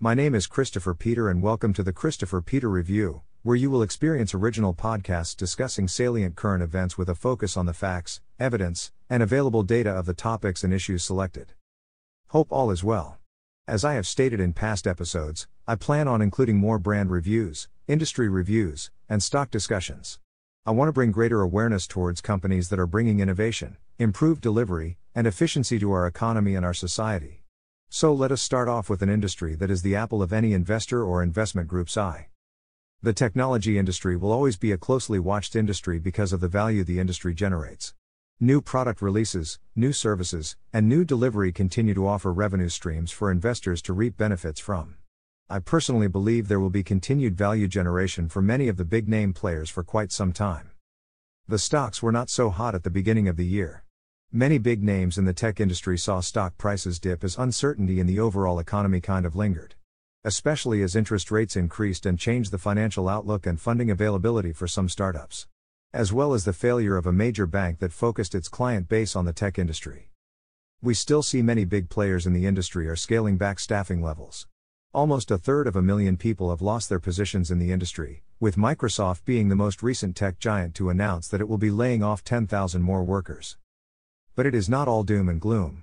My name is Christopher Peter, and welcome to the Christopher Peter Review, where you will experience original podcasts discussing salient current events with a focus on the facts, evidence, and available data of the topics and issues selected. Hope all is well. As I have stated in past episodes, I plan on including more brand reviews, industry reviews, and stock discussions. I want to bring greater awareness towards companies that are bringing innovation, improved delivery, and efficiency to our economy and our society. So let us start off with an industry that is the apple of any investor or investment group's eye. The technology industry will always be a closely watched industry because of the value the industry generates. New product releases, new services, and new delivery continue to offer revenue streams for investors to reap benefits from. I personally believe there will be continued value generation for many of the big name players for quite some time. The stocks were not so hot at the beginning of the year. Many big names in the tech industry saw stock prices dip as uncertainty in the overall economy kind of lingered. Especially as interest rates increased and changed the financial outlook and funding availability for some startups. As well as the failure of a major bank that focused its client base on the tech industry. We still see many big players in the industry are scaling back staffing levels. Almost a third of a million people have lost their positions in the industry, with Microsoft being the most recent tech giant to announce that it will be laying off 10,000 more workers. But it is not all doom and gloom.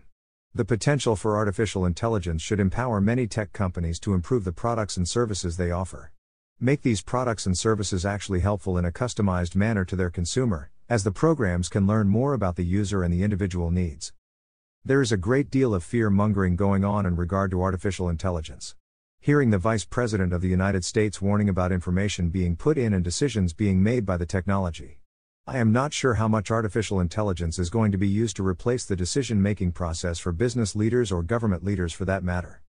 The potential for artificial intelligence should empower many tech companies to improve the products and services they offer. Make these products and services actually helpful in a customized manner to their consumer, as the programs can learn more about the user and the individual needs. There is a great deal of fear mongering going on in regard to artificial intelligence. Hearing the Vice President of the United States warning about information being put in and decisions being made by the technology. I am not sure how much artificial intelligence is going to be used to replace the decision making process for business leaders or government leaders for that matter.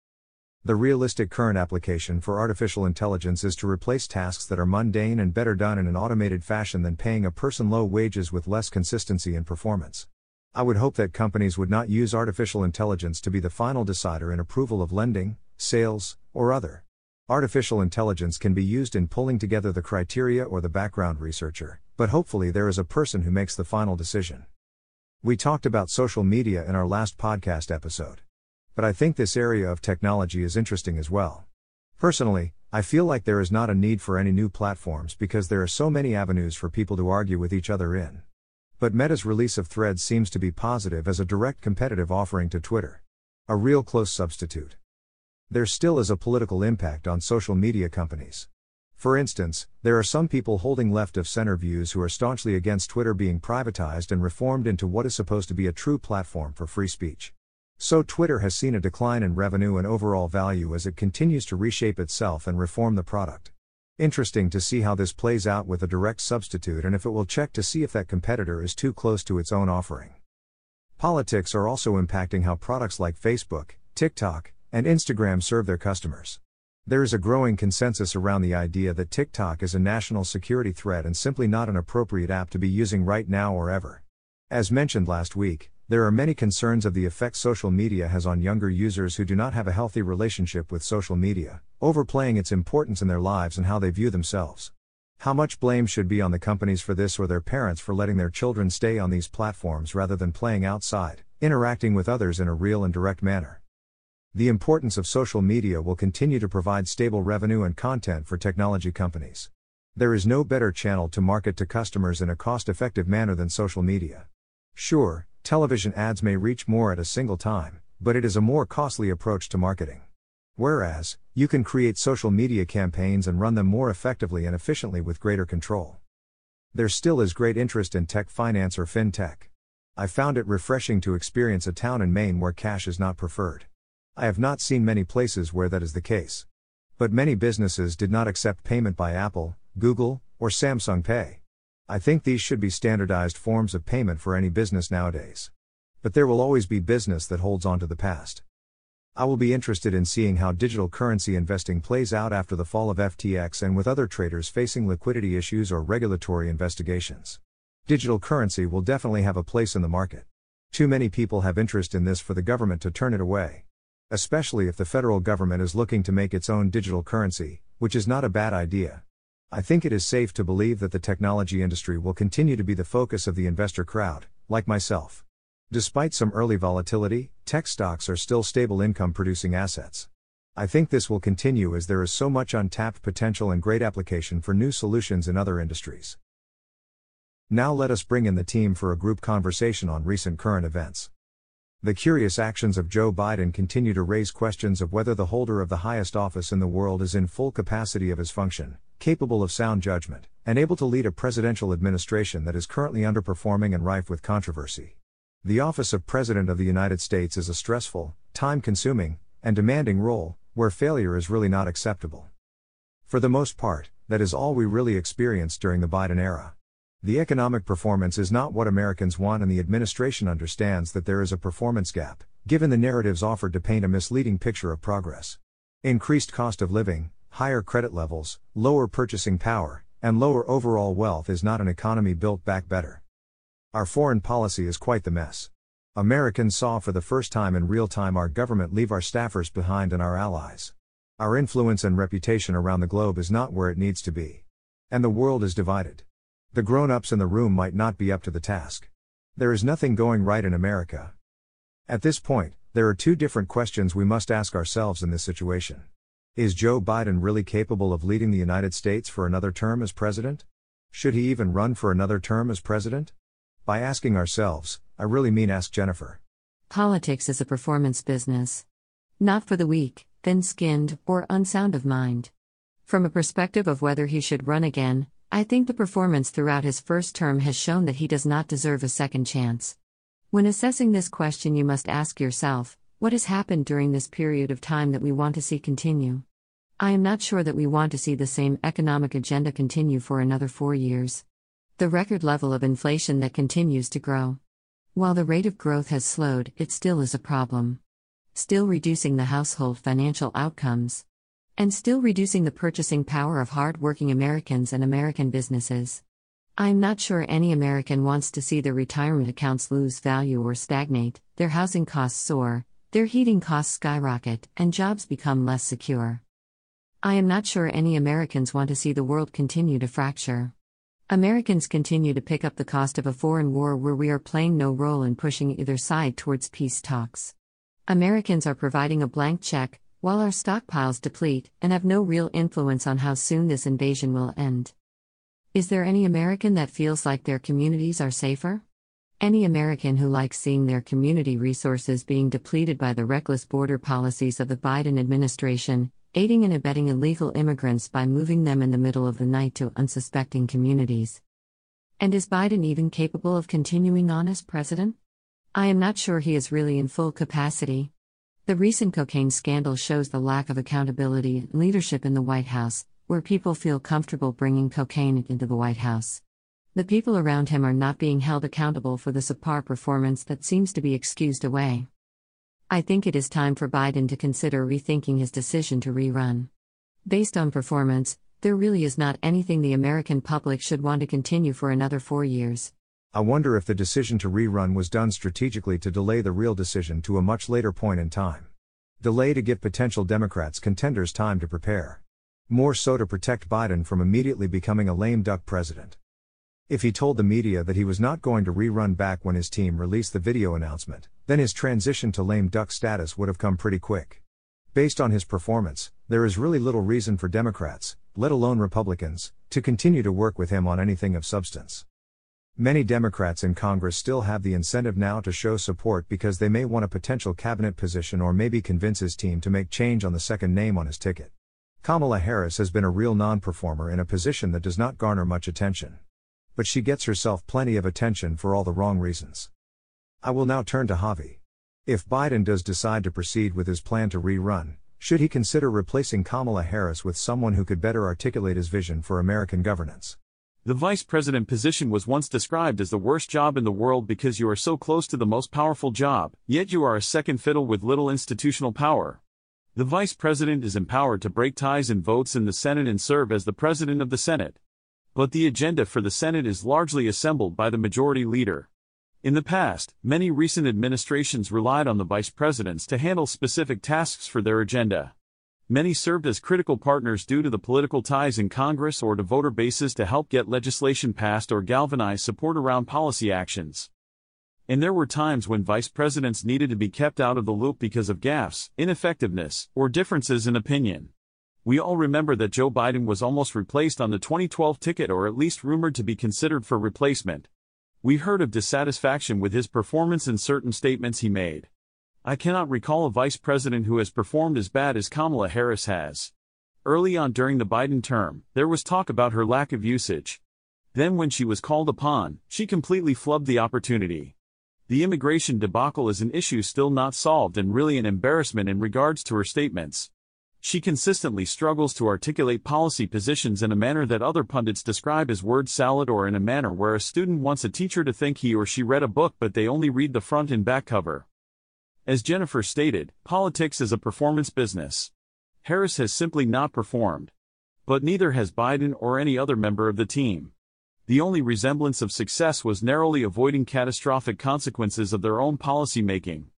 The realistic current application for artificial intelligence is to replace tasks that are mundane and better done in an automated fashion than paying a person low wages with less consistency in performance. I would hope that companies would not use artificial intelligence to be the final decider in approval of lending, sales, or other. Artificial intelligence can be used in pulling together the criteria or the background researcher, but hopefully there is a person who makes the final decision. We talked about social media in our last podcast episode. But I think this area of technology is interesting as well. Personally, I feel like there is not a need for any new platforms because there are so many avenues for people to argue with each other in. But Meta's release of Threads seems to be positive as a direct competitive offering to Twitter. A real close substitute. There still is a political impact on social media companies. For instance, there are some people holding left of center views who are staunchly against Twitter being privatized and reformed into what is supposed to be a true platform for free speech. So, Twitter has seen a decline in revenue and overall value as it continues to reshape itself and reform the product. Interesting to see how this plays out with a direct substitute and if it will check to see if that competitor is too close to its own offering. Politics are also impacting how products like Facebook, TikTok, and Instagram serve their customers. There is a growing consensus around the idea that TikTok is a national security threat and simply not an appropriate app to be using right now or ever. As mentioned last week, there are many concerns of the effect social media has on younger users who do not have a healthy relationship with social media, overplaying its importance in their lives and how they view themselves. How much blame should be on the companies for this or their parents for letting their children stay on these platforms rather than playing outside, interacting with others in a real and direct manner? The importance of social media will continue to provide stable revenue and content for technology companies. There is no better channel to market to customers in a cost effective manner than social media. Sure, television ads may reach more at a single time, but it is a more costly approach to marketing. Whereas, you can create social media campaigns and run them more effectively and efficiently with greater control. There still is great interest in tech finance or fintech. I found it refreshing to experience a town in Maine where cash is not preferred. I have not seen many places where that is the case. But many businesses did not accept payment by Apple, Google, or Samsung Pay. I think these should be standardized forms of payment for any business nowadays. But there will always be business that holds on to the past. I will be interested in seeing how digital currency investing plays out after the fall of FTX and with other traders facing liquidity issues or regulatory investigations. Digital currency will definitely have a place in the market. Too many people have interest in this for the government to turn it away. Especially if the federal government is looking to make its own digital currency, which is not a bad idea. I think it is safe to believe that the technology industry will continue to be the focus of the investor crowd, like myself. Despite some early volatility, tech stocks are still stable income producing assets. I think this will continue as there is so much untapped potential and great application for new solutions in other industries. Now let us bring in the team for a group conversation on recent current events. The curious actions of Joe Biden continue to raise questions of whether the holder of the highest office in the world is in full capacity of his function, capable of sound judgment, and able to lead a presidential administration that is currently underperforming and rife with controversy. The office of President of the United States is a stressful, time consuming, and demanding role, where failure is really not acceptable. For the most part, that is all we really experienced during the Biden era. The economic performance is not what Americans want, and the administration understands that there is a performance gap, given the narratives offered to paint a misleading picture of progress. Increased cost of living, higher credit levels, lower purchasing power, and lower overall wealth is not an economy built back better. Our foreign policy is quite the mess. Americans saw for the first time in real time our government leave our staffers behind and our allies. Our influence and reputation around the globe is not where it needs to be. And the world is divided. The grown ups in the room might not be up to the task. There is nothing going right in America. At this point, there are two different questions we must ask ourselves in this situation. Is Joe Biden really capable of leading the United States for another term as president? Should he even run for another term as president? By asking ourselves, I really mean ask Jennifer. Politics is a performance business. Not for the weak, thin skinned, or unsound of mind. From a perspective of whether he should run again, I think the performance throughout his first term has shown that he does not deserve a second chance. When assessing this question, you must ask yourself what has happened during this period of time that we want to see continue? I am not sure that we want to see the same economic agenda continue for another four years. The record level of inflation that continues to grow. While the rate of growth has slowed, it still is a problem. Still reducing the household financial outcomes. And still reducing the purchasing power of hard working Americans and American businesses. I'm not sure any American wants to see their retirement accounts lose value or stagnate, their housing costs soar, their heating costs skyrocket, and jobs become less secure. I am not sure any Americans want to see the world continue to fracture. Americans continue to pick up the cost of a foreign war where we are playing no role in pushing either side towards peace talks. Americans are providing a blank check, while our stockpiles deplete, and have no real influence on how soon this invasion will end. Is there any American that feels like their communities are safer? Any American who likes seeing their community resources being depleted by the reckless border policies of the Biden administration, aiding and abetting illegal immigrants by moving them in the middle of the night to unsuspecting communities. And is Biden even capable of continuing on as president? I am not sure he is really in full capacity. The recent cocaine scandal shows the lack of accountability and leadership in the White House, where people feel comfortable bringing cocaine into the White House. The people around him are not being held accountable for the subpar performance that seems to be excused away. I think it is time for Biden to consider rethinking his decision to rerun. Based on performance, there really is not anything the American public should want to continue for another four years. I wonder if the decision to rerun was done strategically to delay the real decision to a much later point in time. Delay to give potential Democrats contenders time to prepare. More so to protect Biden from immediately becoming a lame duck president. If he told the media that he was not going to rerun back when his team released the video announcement, then his transition to lame duck status would have come pretty quick. Based on his performance, there is really little reason for Democrats, let alone Republicans, to continue to work with him on anything of substance. Many Democrats in Congress still have the incentive now to show support because they may want a potential cabinet position or maybe convince his team to make change on the second name on his ticket. Kamala Harris has been a real non performer in a position that does not garner much attention but she gets herself plenty of attention for all the wrong reasons. I will now turn to Javi. If Biden does decide to proceed with his plan to rerun, should he consider replacing Kamala Harris with someone who could better articulate his vision for American governance? The vice president position was once described as the worst job in the world because you are so close to the most powerful job, yet you are a second fiddle with little institutional power. The vice president is empowered to break ties and votes in the Senate and serve as the president of the Senate but the agenda for the Senate is largely assembled by the majority leader. In the past, many recent administrations relied on the vice presidents to handle specific tasks for their agenda. Many served as critical partners due to the political ties in Congress or to voter bases to help get legislation passed or galvanize support around policy actions. And there were times when vice presidents needed to be kept out of the loop because of gaffes, ineffectiveness, or differences in opinion. We all remember that Joe Biden was almost replaced on the 2012 ticket or at least rumored to be considered for replacement. We heard of dissatisfaction with his performance in certain statements he made. I cannot recall a vice president who has performed as bad as Kamala Harris has. Early on during the Biden term, there was talk about her lack of usage. Then, when she was called upon, she completely flubbed the opportunity. The immigration debacle is an issue still not solved and really an embarrassment in regards to her statements. She consistently struggles to articulate policy positions in a manner that other pundits describe as word salad or in a manner where a student wants a teacher to think he or she read a book but they only read the front and back cover. As Jennifer stated, politics is a performance business. Harris has simply not performed. But neither has Biden or any other member of the team. The only resemblance of success was narrowly avoiding catastrophic consequences of their own policy making.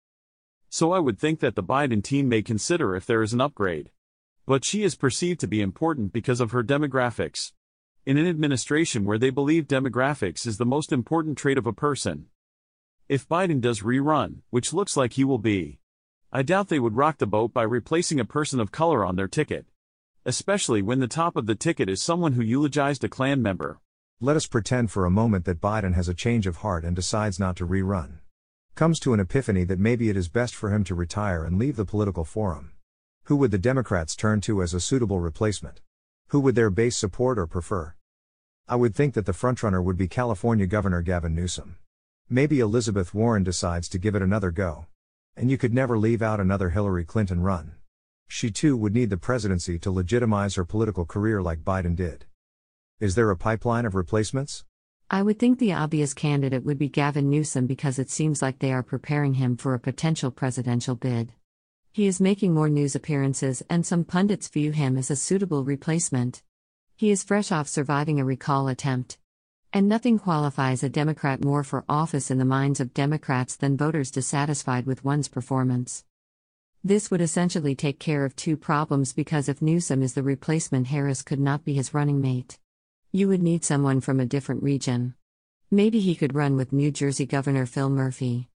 So I would think that the Biden team may consider if there is an upgrade. But she is perceived to be important because of her demographics. In an administration where they believe demographics is the most important trait of a person. If Biden does rerun, which looks like he will be, I doubt they would rock the boat by replacing a person of color on their ticket. Especially when the top of the ticket is someone who eulogized a Klan member. Let us pretend for a moment that Biden has a change of heart and decides not to rerun. Comes to an epiphany that maybe it is best for him to retire and leave the political forum. Who would the Democrats turn to as a suitable replacement? Who would their base support or prefer? I would think that the frontrunner would be California Governor Gavin Newsom. Maybe Elizabeth Warren decides to give it another go. And you could never leave out another Hillary Clinton run. She too would need the presidency to legitimize her political career like Biden did. Is there a pipeline of replacements? I would think the obvious candidate would be Gavin Newsom because it seems like they are preparing him for a potential presidential bid. He is making more news appearances, and some pundits view him as a suitable replacement. He is fresh off surviving a recall attempt. And nothing qualifies a Democrat more for office in the minds of Democrats than voters dissatisfied with one's performance. This would essentially take care of two problems because if Newsom is the replacement, Harris could not be his running mate. You would need someone from a different region. Maybe he could run with New Jersey Governor Phil Murphy.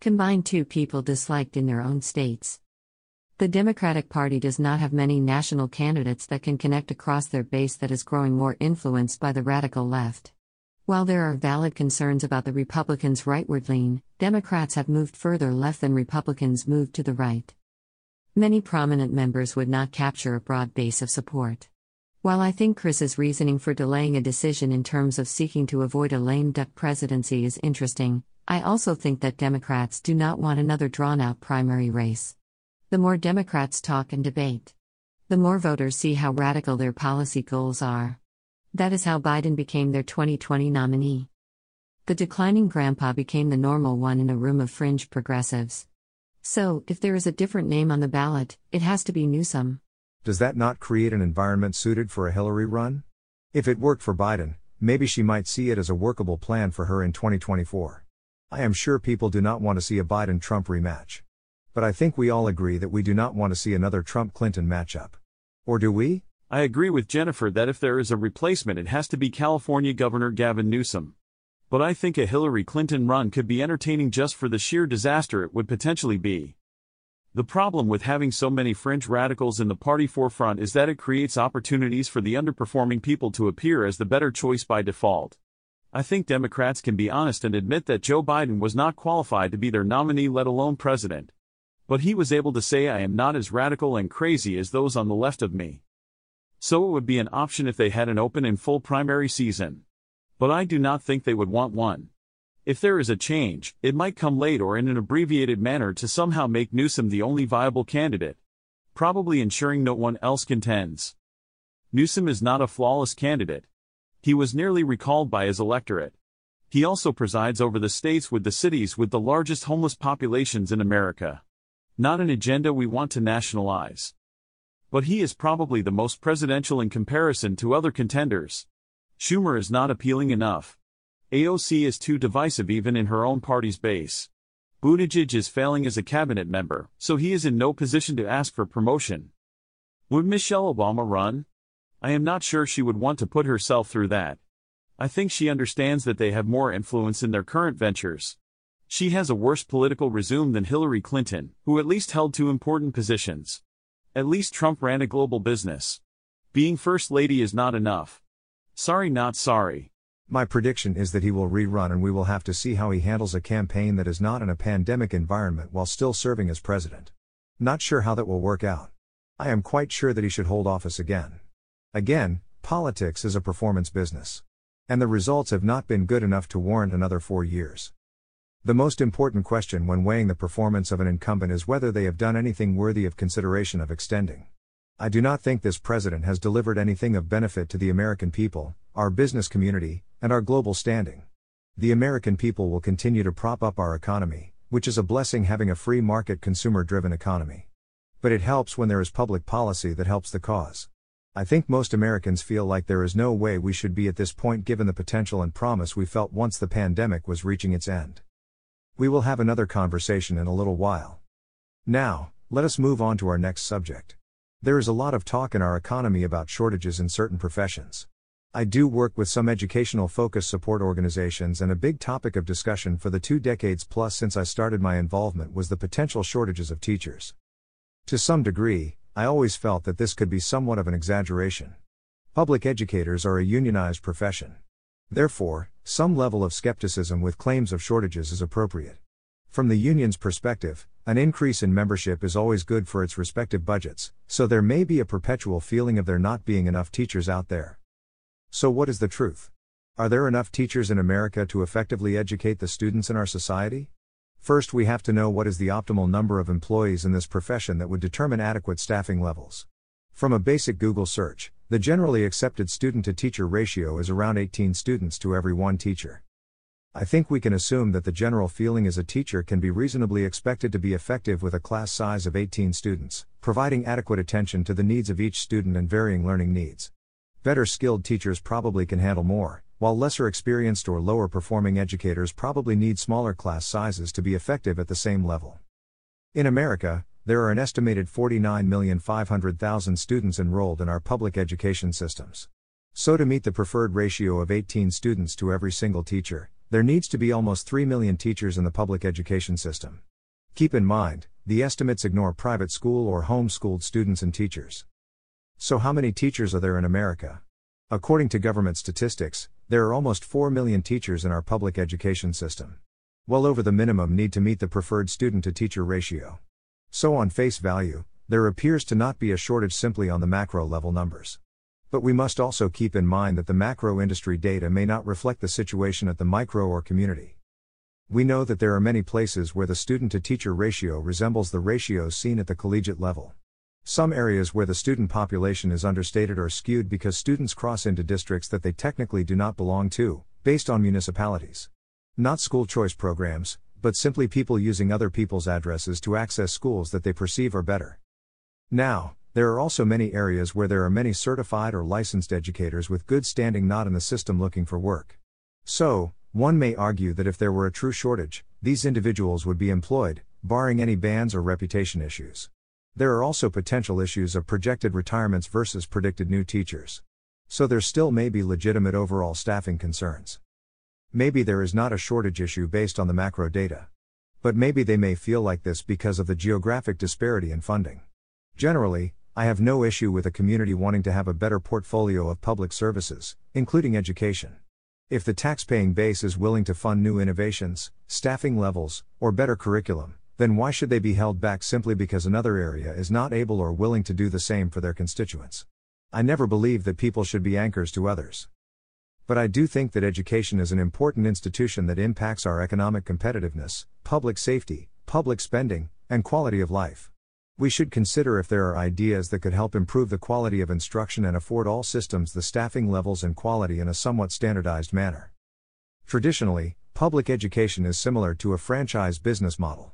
Combine two people disliked in their own states. The Democratic Party does not have many national candidates that can connect across their base that is growing more influenced by the radical left. While there are valid concerns about the Republicans' rightward lean, Democrats have moved further left than Republicans moved to the right. Many prominent members would not capture a broad base of support. While I think Chris's reasoning for delaying a decision in terms of seeking to avoid a lame duck presidency is interesting, I also think that Democrats do not want another drawn out primary race. The more Democrats talk and debate, the more voters see how radical their policy goals are. That is how Biden became their 2020 nominee. The declining grandpa became the normal one in a room of fringe progressives. So, if there is a different name on the ballot, it has to be Newsom. Does that not create an environment suited for a Hillary run? If it worked for Biden, maybe she might see it as a workable plan for her in 2024. I am sure people do not want to see a Biden Trump rematch. But I think we all agree that we do not want to see another Trump Clinton matchup. Or do we? I agree with Jennifer that if there is a replacement, it has to be California Governor Gavin Newsom. But I think a Hillary Clinton run could be entertaining just for the sheer disaster it would potentially be. The problem with having so many fringe radicals in the party forefront is that it creates opportunities for the underperforming people to appear as the better choice by default. I think Democrats can be honest and admit that Joe Biden was not qualified to be their nominee, let alone president. But he was able to say, I am not as radical and crazy as those on the left of me so it would be an option if they had an open and full primary season. But I do not think they would want one. If there is a change, it might come late or in an abbreviated manner to somehow make Newsom the only viable candidate, probably ensuring no one else contends. Newsom is not a flawless candidate. He was nearly recalled by his electorate. He also presides over the states with the cities with the largest homeless populations in America. Not an agenda we want to nationalize but he is probably the most presidential in comparison to other contenders. Schumer is not appealing enough. AOC is too divisive even in her own party's base. Buttigieg is failing as a cabinet member, so he is in no position to ask for promotion. Would Michelle Obama run? I am not sure she would want to put herself through that. I think she understands that they have more influence in their current ventures. She has a worse political resume than Hillary Clinton, who at least held two important positions. At least Trump ran a global business. Being First Lady is not enough. Sorry, not sorry. My prediction is that he will rerun and we will have to see how he handles a campaign that is not in a pandemic environment while still serving as president. Not sure how that will work out. I am quite sure that he should hold office again. Again, politics is a performance business. And the results have not been good enough to warrant another four years. The most important question when weighing the performance of an incumbent is whether they have done anything worthy of consideration of extending. I do not think this president has delivered anything of benefit to the American people, our business community, and our global standing. The American people will continue to prop up our economy, which is a blessing having a free market consumer driven economy. But it helps when there is public policy that helps the cause. I think most Americans feel like there is no way we should be at this point given the potential and promise we felt once the pandemic was reaching its end. We will have another conversation in a little while. Now, let us move on to our next subject. There is a lot of talk in our economy about shortages in certain professions. I do work with some educational focus support organizations, and a big topic of discussion for the two decades plus since I started my involvement was the potential shortages of teachers. To some degree, I always felt that this could be somewhat of an exaggeration. Public educators are a unionized profession. Therefore, some level of skepticism with claims of shortages is appropriate. From the union's perspective, an increase in membership is always good for its respective budgets, so there may be a perpetual feeling of there not being enough teachers out there. So, what is the truth? Are there enough teachers in America to effectively educate the students in our society? First, we have to know what is the optimal number of employees in this profession that would determine adequate staffing levels. From a basic Google search, the generally accepted student to teacher ratio is around 18 students to every one teacher. I think we can assume that the general feeling is a teacher can be reasonably expected to be effective with a class size of 18 students, providing adequate attention to the needs of each student and varying learning needs. Better skilled teachers probably can handle more, while lesser experienced or lower performing educators probably need smaller class sizes to be effective at the same level. In America, there are an estimated 49,500,000 students enrolled in our public education systems. So, to meet the preferred ratio of 18 students to every single teacher, there needs to be almost 3 million teachers in the public education system. Keep in mind, the estimates ignore private school or homeschooled students and teachers. So, how many teachers are there in America? According to government statistics, there are almost 4 million teachers in our public education system. Well over the minimum need to meet the preferred student to teacher ratio. So, on face value, there appears to not be a shortage simply on the macro level numbers. But we must also keep in mind that the macro industry data may not reflect the situation at the micro or community. We know that there are many places where the student to teacher ratio resembles the ratios seen at the collegiate level. Some areas where the student population is understated or skewed because students cross into districts that they technically do not belong to, based on municipalities. Not school choice programs, but simply people using other people's addresses to access schools that they perceive are better. Now, there are also many areas where there are many certified or licensed educators with good standing not in the system looking for work. So, one may argue that if there were a true shortage, these individuals would be employed, barring any bans or reputation issues. There are also potential issues of projected retirements versus predicted new teachers. So there still may be legitimate overall staffing concerns. Maybe there is not a shortage issue based on the macro data. But maybe they may feel like this because of the geographic disparity in funding. Generally, I have no issue with a community wanting to have a better portfolio of public services, including education. If the taxpaying base is willing to fund new innovations, staffing levels, or better curriculum, then why should they be held back simply because another area is not able or willing to do the same for their constituents? I never believe that people should be anchors to others. But I do think that education is an important institution that impacts our economic competitiveness, public safety, public spending, and quality of life. We should consider if there are ideas that could help improve the quality of instruction and afford all systems the staffing levels and quality in a somewhat standardized manner. Traditionally, public education is similar to a franchise business model.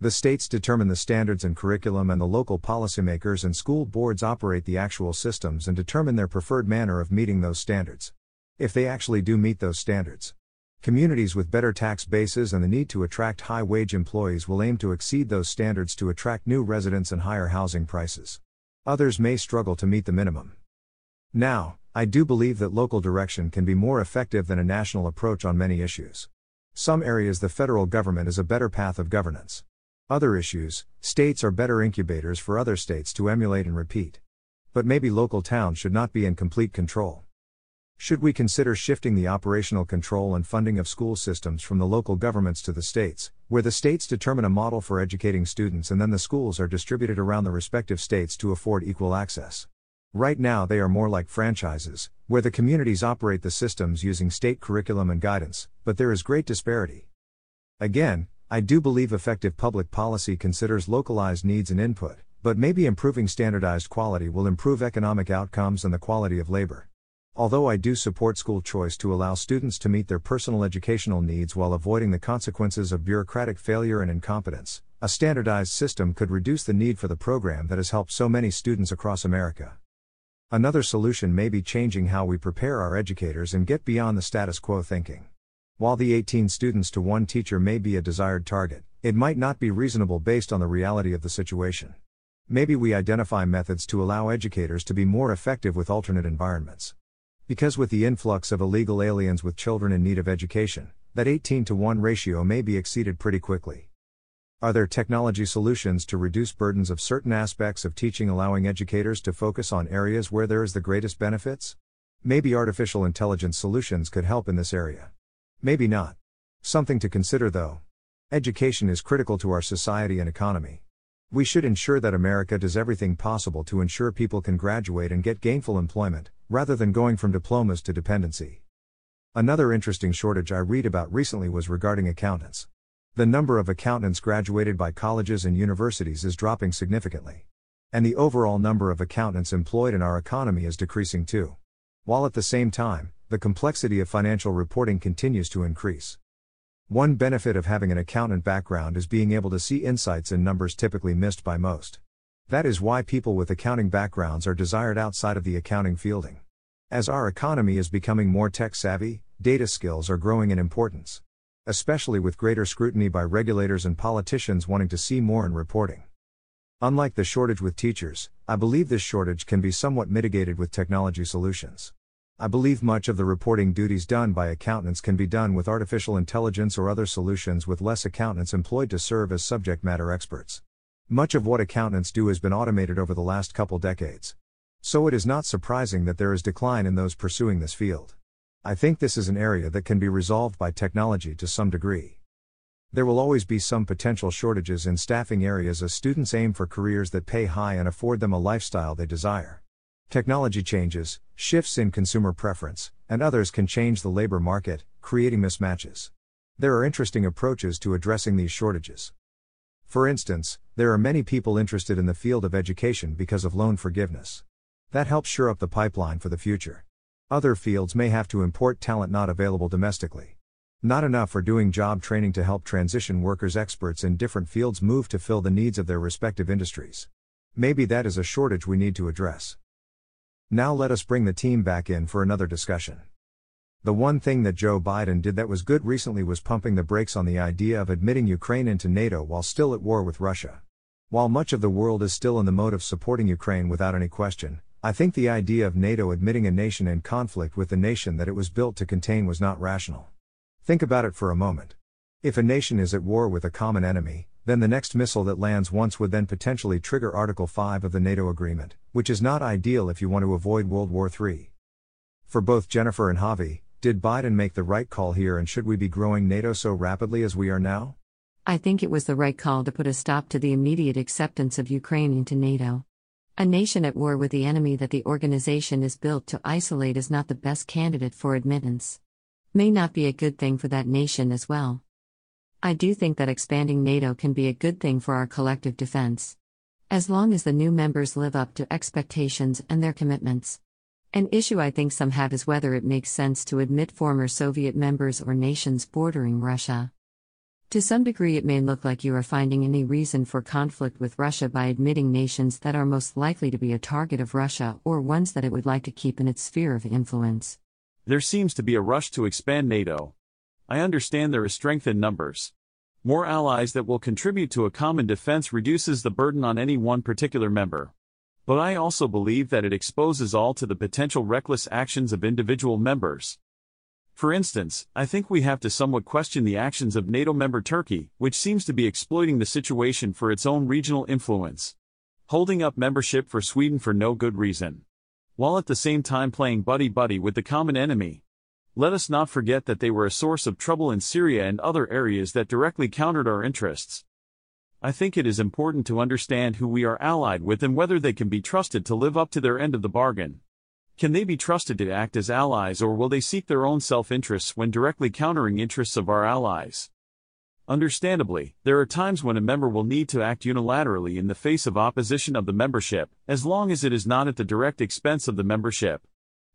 The states determine the standards and curriculum, and the local policymakers and school boards operate the actual systems and determine their preferred manner of meeting those standards. If they actually do meet those standards. Communities with better tax bases and the need to attract high wage employees will aim to exceed those standards to attract new residents and higher housing prices. Others may struggle to meet the minimum. Now, I do believe that local direction can be more effective than a national approach on many issues. Some areas the federal government is a better path of governance. Other issues, states are better incubators for other states to emulate and repeat. But maybe local towns should not be in complete control. Should we consider shifting the operational control and funding of school systems from the local governments to the states, where the states determine a model for educating students and then the schools are distributed around the respective states to afford equal access? Right now, they are more like franchises, where the communities operate the systems using state curriculum and guidance, but there is great disparity. Again, I do believe effective public policy considers localized needs and input, but maybe improving standardized quality will improve economic outcomes and the quality of labor. Although I do support school choice to allow students to meet their personal educational needs while avoiding the consequences of bureaucratic failure and incompetence, a standardized system could reduce the need for the program that has helped so many students across America. Another solution may be changing how we prepare our educators and get beyond the status quo thinking. While the 18 students to one teacher may be a desired target, it might not be reasonable based on the reality of the situation. Maybe we identify methods to allow educators to be more effective with alternate environments. Because with the influx of illegal aliens with children in need of education, that 18 to 1 ratio may be exceeded pretty quickly. Are there technology solutions to reduce burdens of certain aspects of teaching, allowing educators to focus on areas where there is the greatest benefits? Maybe artificial intelligence solutions could help in this area. Maybe not. Something to consider though. Education is critical to our society and economy. We should ensure that America does everything possible to ensure people can graduate and get gainful employment, rather than going from diplomas to dependency. Another interesting shortage I read about recently was regarding accountants. The number of accountants graduated by colleges and universities is dropping significantly. And the overall number of accountants employed in our economy is decreasing too. While at the same time, the complexity of financial reporting continues to increase. One benefit of having an accountant background is being able to see insights in numbers typically missed by most. That is why people with accounting backgrounds are desired outside of the accounting fielding. As our economy is becoming more tech savvy, data skills are growing in importance especially with greater scrutiny by regulators and politicians wanting to see more in reporting. Unlike the shortage with teachers, I believe this shortage can be somewhat mitigated with technology solutions. I believe much of the reporting duties done by accountants can be done with artificial intelligence or other solutions with less accountants employed to serve as subject matter experts. Much of what accountants do has been automated over the last couple decades. So it is not surprising that there is decline in those pursuing this field. I think this is an area that can be resolved by technology to some degree. There will always be some potential shortages in staffing areas as students aim for careers that pay high and afford them a lifestyle they desire. Technology changes, shifts in consumer preference, and others can change the labor market, creating mismatches. There are interesting approaches to addressing these shortages. For instance, there are many people interested in the field of education because of loan forgiveness. That helps shore up the pipeline for the future. Other fields may have to import talent not available domestically. Not enough for doing job training to help transition workers experts in different fields move to fill the needs of their respective industries. Maybe that is a shortage we need to address. Now let us bring the team back in for another discussion. The one thing that Joe Biden did that was good recently was pumping the brakes on the idea of admitting Ukraine into NATO while still at war with Russia. While much of the world is still in the mode of supporting Ukraine without any question, I think the idea of NATO admitting a nation in conflict with the nation that it was built to contain was not rational. Think about it for a moment. If a nation is at war with a common enemy, then the next missile that lands once would then potentially trigger Article 5 of the NATO agreement, which is not ideal if you want to avoid World War III. For both Jennifer and Javi, did Biden make the right call here and should we be growing NATO so rapidly as we are now? I think it was the right call to put a stop to the immediate acceptance of Ukraine into NATO. A nation at war with the enemy that the organization is built to isolate is not the best candidate for admittance. May not be a good thing for that nation as well. I do think that expanding NATO can be a good thing for our collective defense. As long as the new members live up to expectations and their commitments. An issue I think some have is whether it makes sense to admit former Soviet members or nations bordering Russia. To some degree, it may look like you are finding any reason for conflict with Russia by admitting nations that are most likely to be a target of Russia or ones that it would like to keep in its sphere of influence. There seems to be a rush to expand NATO. I understand there is strength in numbers. More allies that will contribute to a common defense reduces the burden on any one particular member. But I also believe that it exposes all to the potential reckless actions of individual members. For instance, I think we have to somewhat question the actions of NATO member Turkey, which seems to be exploiting the situation for its own regional influence. Holding up membership for Sweden for no good reason. While at the same time playing buddy buddy with the common enemy. Let us not forget that they were a source of trouble in Syria and other areas that directly countered our interests. I think it is important to understand who we are allied with and whether they can be trusted to live up to their end of the bargain. Can they be trusted to act as allies or will they seek their own self interests when directly countering interests of our allies? Understandably, there are times when a member will need to act unilaterally in the face of opposition of the membership, as long as it is not at the direct expense of the membership.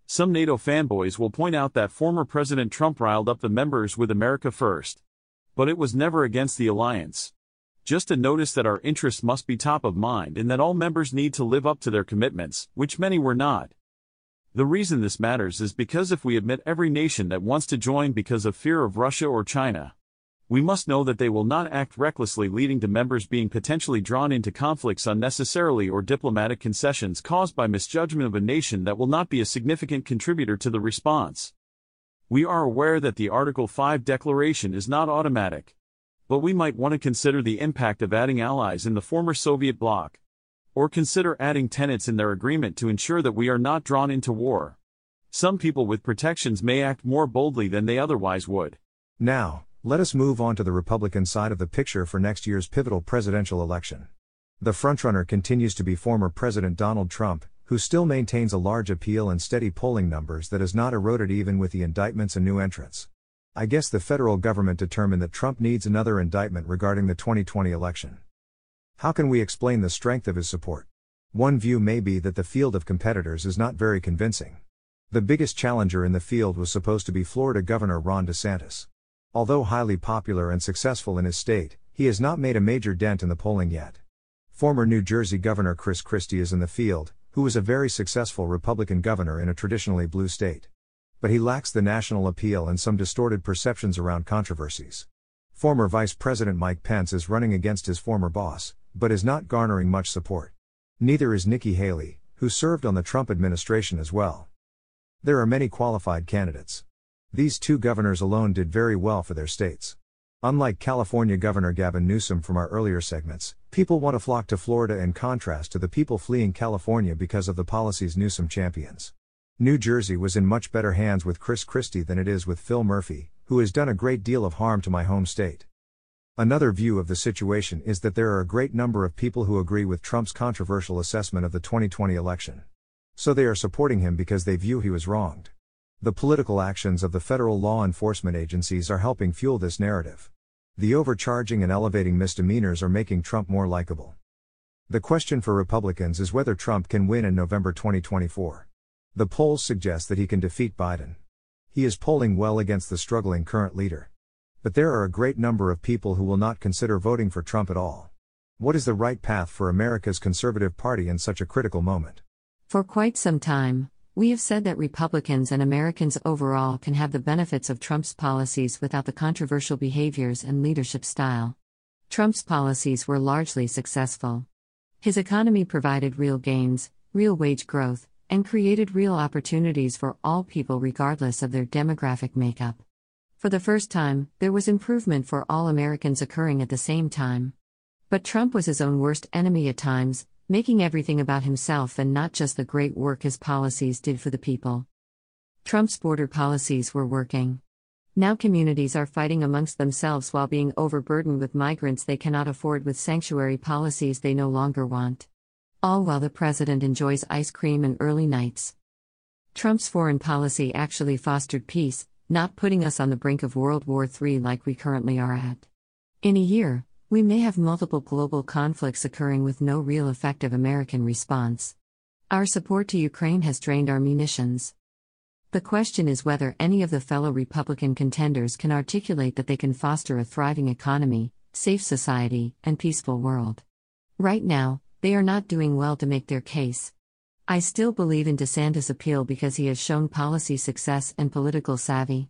Some NATO fanboys will point out that former President Trump riled up the members with America First. But it was never against the alliance. Just a notice that our interests must be top of mind and that all members need to live up to their commitments, which many were not. The reason this matters is because if we admit every nation that wants to join because of fear of Russia or China, we must know that they will not act recklessly, leading to members being potentially drawn into conflicts unnecessarily or diplomatic concessions caused by misjudgment of a nation that will not be a significant contributor to the response. We are aware that the Article 5 declaration is not automatic. But we might want to consider the impact of adding allies in the former Soviet bloc. Or consider adding tenets in their agreement to ensure that we are not drawn into war. Some people with protections may act more boldly than they otherwise would. Now, let us move on to the Republican side of the picture for next year's pivotal presidential election. The frontrunner continues to be former President Donald Trump, who still maintains a large appeal and steady polling numbers that has not eroded even with the indictments and new entrants. I guess the federal government determined that Trump needs another indictment regarding the 2020 election. How can we explain the strength of his support? One view may be that the field of competitors is not very convincing. The biggest challenger in the field was supposed to be Florida Governor Ron DeSantis. Although highly popular and successful in his state, he has not made a major dent in the polling yet. Former New Jersey Governor Chris Christie is in the field, who was a very successful Republican governor in a traditionally blue state. But he lacks the national appeal and some distorted perceptions around controversies. Former Vice President Mike Pence is running against his former boss, but is not garnering much support. Neither is Nikki Haley, who served on the Trump administration as well. There are many qualified candidates. These two governors alone did very well for their states. Unlike California Governor Gavin Newsom from our earlier segments, people want to flock to Florida in contrast to the people fleeing California because of the policies Newsom champions. New Jersey was in much better hands with Chris Christie than it is with Phil Murphy, who has done a great deal of harm to my home state. Another view of the situation is that there are a great number of people who agree with Trump's controversial assessment of the 2020 election. So they are supporting him because they view he was wronged. The political actions of the federal law enforcement agencies are helping fuel this narrative. The overcharging and elevating misdemeanors are making Trump more likable. The question for Republicans is whether Trump can win in November 2024. The polls suggest that he can defeat Biden. He is polling well against the struggling current leader. But there are a great number of people who will not consider voting for Trump at all. What is the right path for America's conservative party in such a critical moment? For quite some time, we have said that Republicans and Americans overall can have the benefits of Trump's policies without the controversial behaviors and leadership style. Trump's policies were largely successful. His economy provided real gains, real wage growth, and created real opportunities for all people regardless of their demographic makeup. For the first time, there was improvement for all Americans occurring at the same time. But Trump was his own worst enemy at times, making everything about himself and not just the great work his policies did for the people. Trump's border policies were working. Now communities are fighting amongst themselves while being overburdened with migrants they cannot afford with sanctuary policies they no longer want. All while the president enjoys ice cream and early nights. Trump's foreign policy actually fostered peace, not putting us on the brink of World War III like we currently are at. In a year, we may have multiple global conflicts occurring with no real effective American response. Our support to Ukraine has drained our munitions. The question is whether any of the fellow Republican contenders can articulate that they can foster a thriving economy, safe society, and peaceful world. Right now, they are not doing well to make their case. I still believe in DeSantis' appeal because he has shown policy success and political savvy.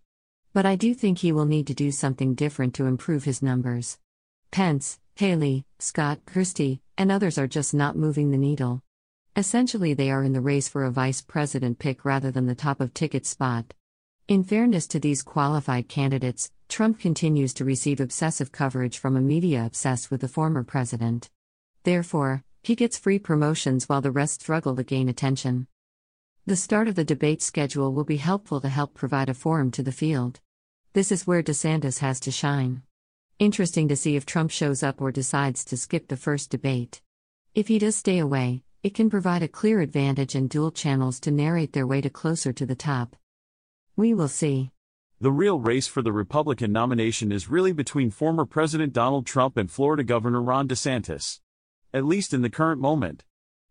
But I do think he will need to do something different to improve his numbers. Pence, Haley, Scott, Christie, and others are just not moving the needle. Essentially, they are in the race for a vice president pick rather than the top of ticket spot. In fairness to these qualified candidates, Trump continues to receive obsessive coverage from a media obsessed with the former president. Therefore, he gets free promotions while the rest struggle to gain attention. The start of the debate schedule will be helpful to help provide a forum to the field. This is where DeSantis has to shine. Interesting to see if Trump shows up or decides to skip the first debate. If he does stay away, it can provide a clear advantage and dual channels to narrate their way to closer to the top. We will see. The real race for the Republican nomination is really between former President Donald Trump and Florida Governor Ron DeSantis. At least in the current moment.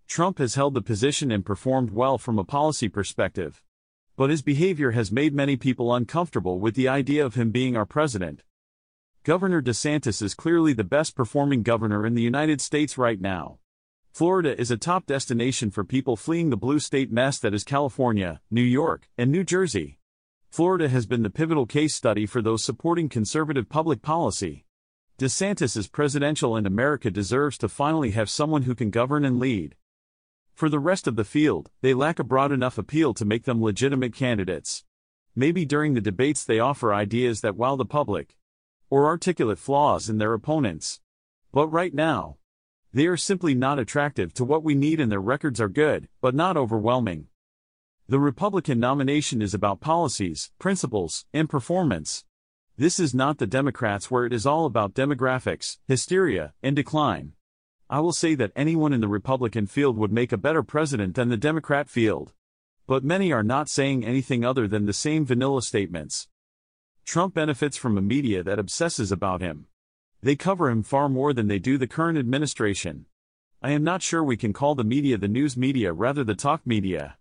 Trump has held the position and performed well from a policy perspective. But his behavior has made many people uncomfortable with the idea of him being our president. Governor DeSantis is clearly the best performing governor in the United States right now. Florida is a top destination for people fleeing the blue state mess that is California, New York, and New Jersey. Florida has been the pivotal case study for those supporting conservative public policy. DeSantis is presidential and America deserves to finally have someone who can govern and lead. For the rest of the field, they lack a broad enough appeal to make them legitimate candidates. Maybe during the debates they offer ideas that wow the public. Or articulate flaws in their opponents. But right now, they are simply not attractive to what we need and their records are good, but not overwhelming. The Republican nomination is about policies, principles, and performance. This is not the Democrats where it is all about demographics, hysteria, and decline. I will say that anyone in the Republican field would make a better president than the Democrat field. But many are not saying anything other than the same vanilla statements. Trump benefits from a media that obsesses about him. They cover him far more than they do the current administration. I am not sure we can call the media the news media rather the talk media.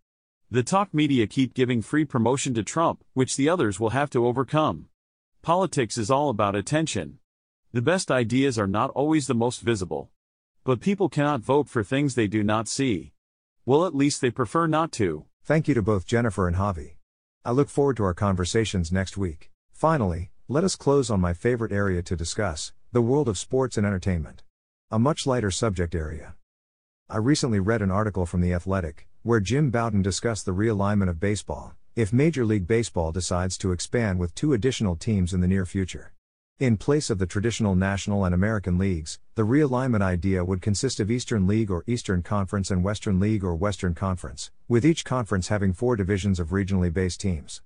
The talk media keep giving free promotion to Trump, which the others will have to overcome. Politics is all about attention. The best ideas are not always the most visible. But people cannot vote for things they do not see. Well, at least they prefer not to. Thank you to both Jennifer and Javi. I look forward to our conversations next week. Finally, let us close on my favorite area to discuss the world of sports and entertainment. A much lighter subject area. I recently read an article from The Athletic, where Jim Bowden discussed the realignment of baseball, if Major League Baseball decides to expand with two additional teams in the near future. In place of the traditional National and American leagues, the realignment idea would consist of Eastern League or Eastern Conference and Western League or Western Conference, with each conference having four divisions of regionally based teams.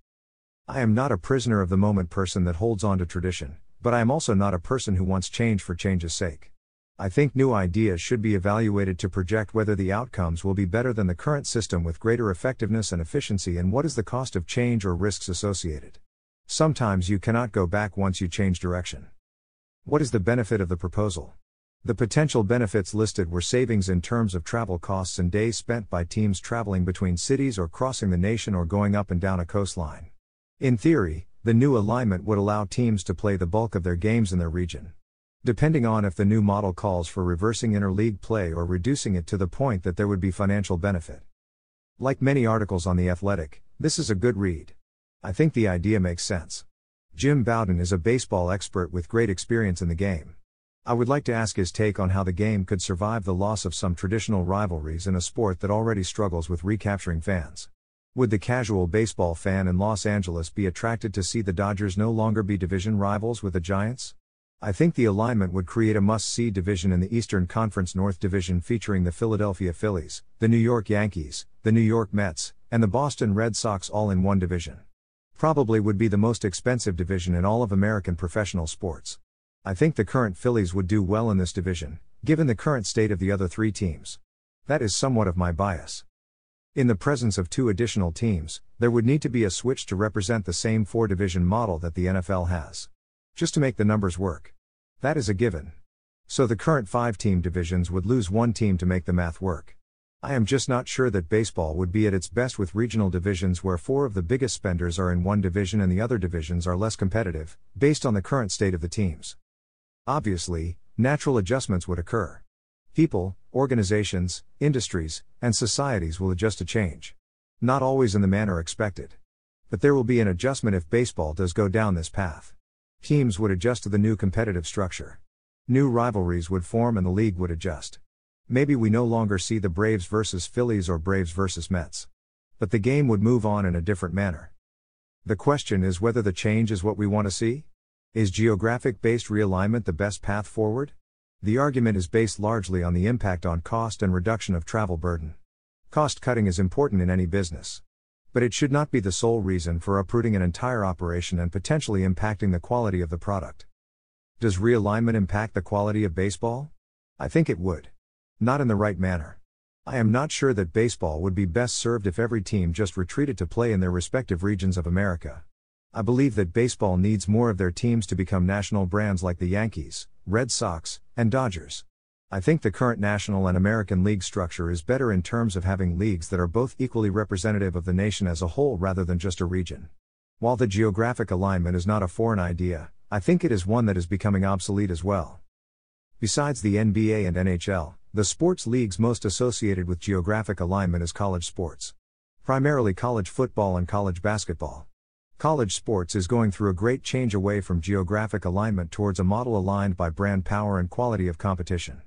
I am not a prisoner of the moment person that holds on to tradition, but I am also not a person who wants change for change's sake. I think new ideas should be evaluated to project whether the outcomes will be better than the current system with greater effectiveness and efficiency and what is the cost of change or risks associated. Sometimes you cannot go back once you change direction. What is the benefit of the proposal? The potential benefits listed were savings in terms of travel costs and days spent by teams traveling between cities or crossing the nation or going up and down a coastline. In theory, the new alignment would allow teams to play the bulk of their games in their region depending on if the new model calls for reversing interleague play or reducing it to the point that there would be financial benefit. Like many articles on The Athletic, this is a good read. I think the idea makes sense. Jim Bowden is a baseball expert with great experience in the game. I would like to ask his take on how the game could survive the loss of some traditional rivalries in a sport that already struggles with recapturing fans. Would the casual baseball fan in Los Angeles be attracted to see the Dodgers no longer be division rivals with the Giants? I think the alignment would create a must see division in the Eastern Conference North Division featuring the Philadelphia Phillies, the New York Yankees, the New York Mets, and the Boston Red Sox all in one division. Probably would be the most expensive division in all of American professional sports. I think the current Phillies would do well in this division, given the current state of the other three teams. That is somewhat of my bias. In the presence of two additional teams, there would need to be a switch to represent the same four division model that the NFL has. Just to make the numbers work. That is a given. So the current five team divisions would lose one team to make the math work. I am just not sure that baseball would be at its best with regional divisions where four of the biggest spenders are in one division and the other divisions are less competitive, based on the current state of the teams. Obviously, natural adjustments would occur. People, organizations, industries, and societies will adjust to change. Not always in the manner expected. But there will be an adjustment if baseball does go down this path. Teams would adjust to the new competitive structure. New rivalries would form and the league would adjust. Maybe we no longer see the Braves versus Phillies or Braves versus Mets. But the game would move on in a different manner. The question is whether the change is what we want to see? Is geographic based realignment the best path forward? The argument is based largely on the impact on cost and reduction of travel burden. Cost cutting is important in any business. But it should not be the sole reason for uprooting an entire operation and potentially impacting the quality of the product. Does realignment impact the quality of baseball? I think it would. Not in the right manner. I am not sure that baseball would be best served if every team just retreated to play in their respective regions of America. I believe that baseball needs more of their teams to become national brands like the Yankees, Red Sox, and Dodgers. I think the current National and American League structure is better in terms of having leagues that are both equally representative of the nation as a whole rather than just a region. While the geographic alignment is not a foreign idea, I think it is one that is becoming obsolete as well. Besides the NBA and NHL, the sports leagues most associated with geographic alignment is college sports. Primarily college football and college basketball. College sports is going through a great change away from geographic alignment towards a model aligned by brand power and quality of competition.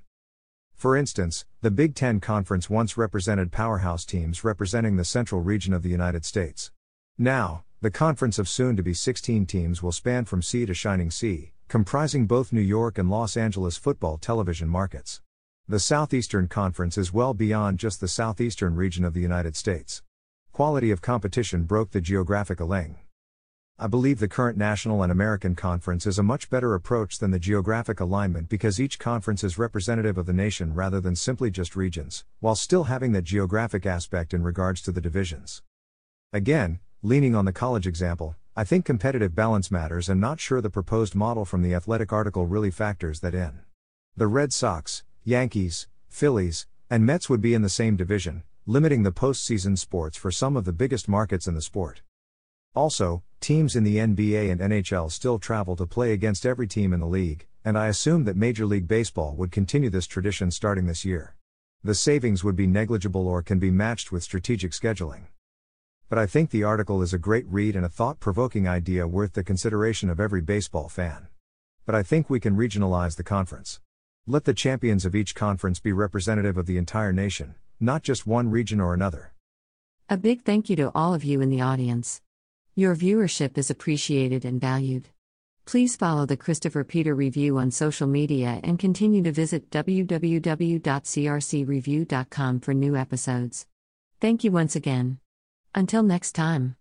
For instance, the Big Ten Conference once represented powerhouse teams representing the central region of the United States. Now, the conference of soon to be 16 teams will span from sea to shining sea, comprising both New York and Los Angeles football television markets. The Southeastern Conference is well beyond just the southeastern region of the United States. Quality of competition broke the geographic align. I believe the current National and American Conference is a much better approach than the geographic alignment because each conference is representative of the nation rather than simply just regions, while still having that geographic aspect in regards to the divisions. Again, Leaning on the college example, I think competitive balance matters and not sure the proposed model from the athletic article really factors that in. The Red Sox, Yankees, Phillies, and Mets would be in the same division, limiting the postseason sports for some of the biggest markets in the sport. Also, teams in the NBA and NHL still travel to play against every team in the league, and I assume that Major League Baseball would continue this tradition starting this year. The savings would be negligible or can be matched with strategic scheduling but I think the article is a great read and a thought provoking idea worth the consideration of every baseball fan. But I think we can regionalize the conference. Let the champions of each conference be representative of the entire nation, not just one region or another. A big thank you to all of you in the audience. Your viewership is appreciated and valued. Please follow the Christopher Peter Review on social media and continue to visit www.crcreview.com for new episodes. Thank you once again. Until next time.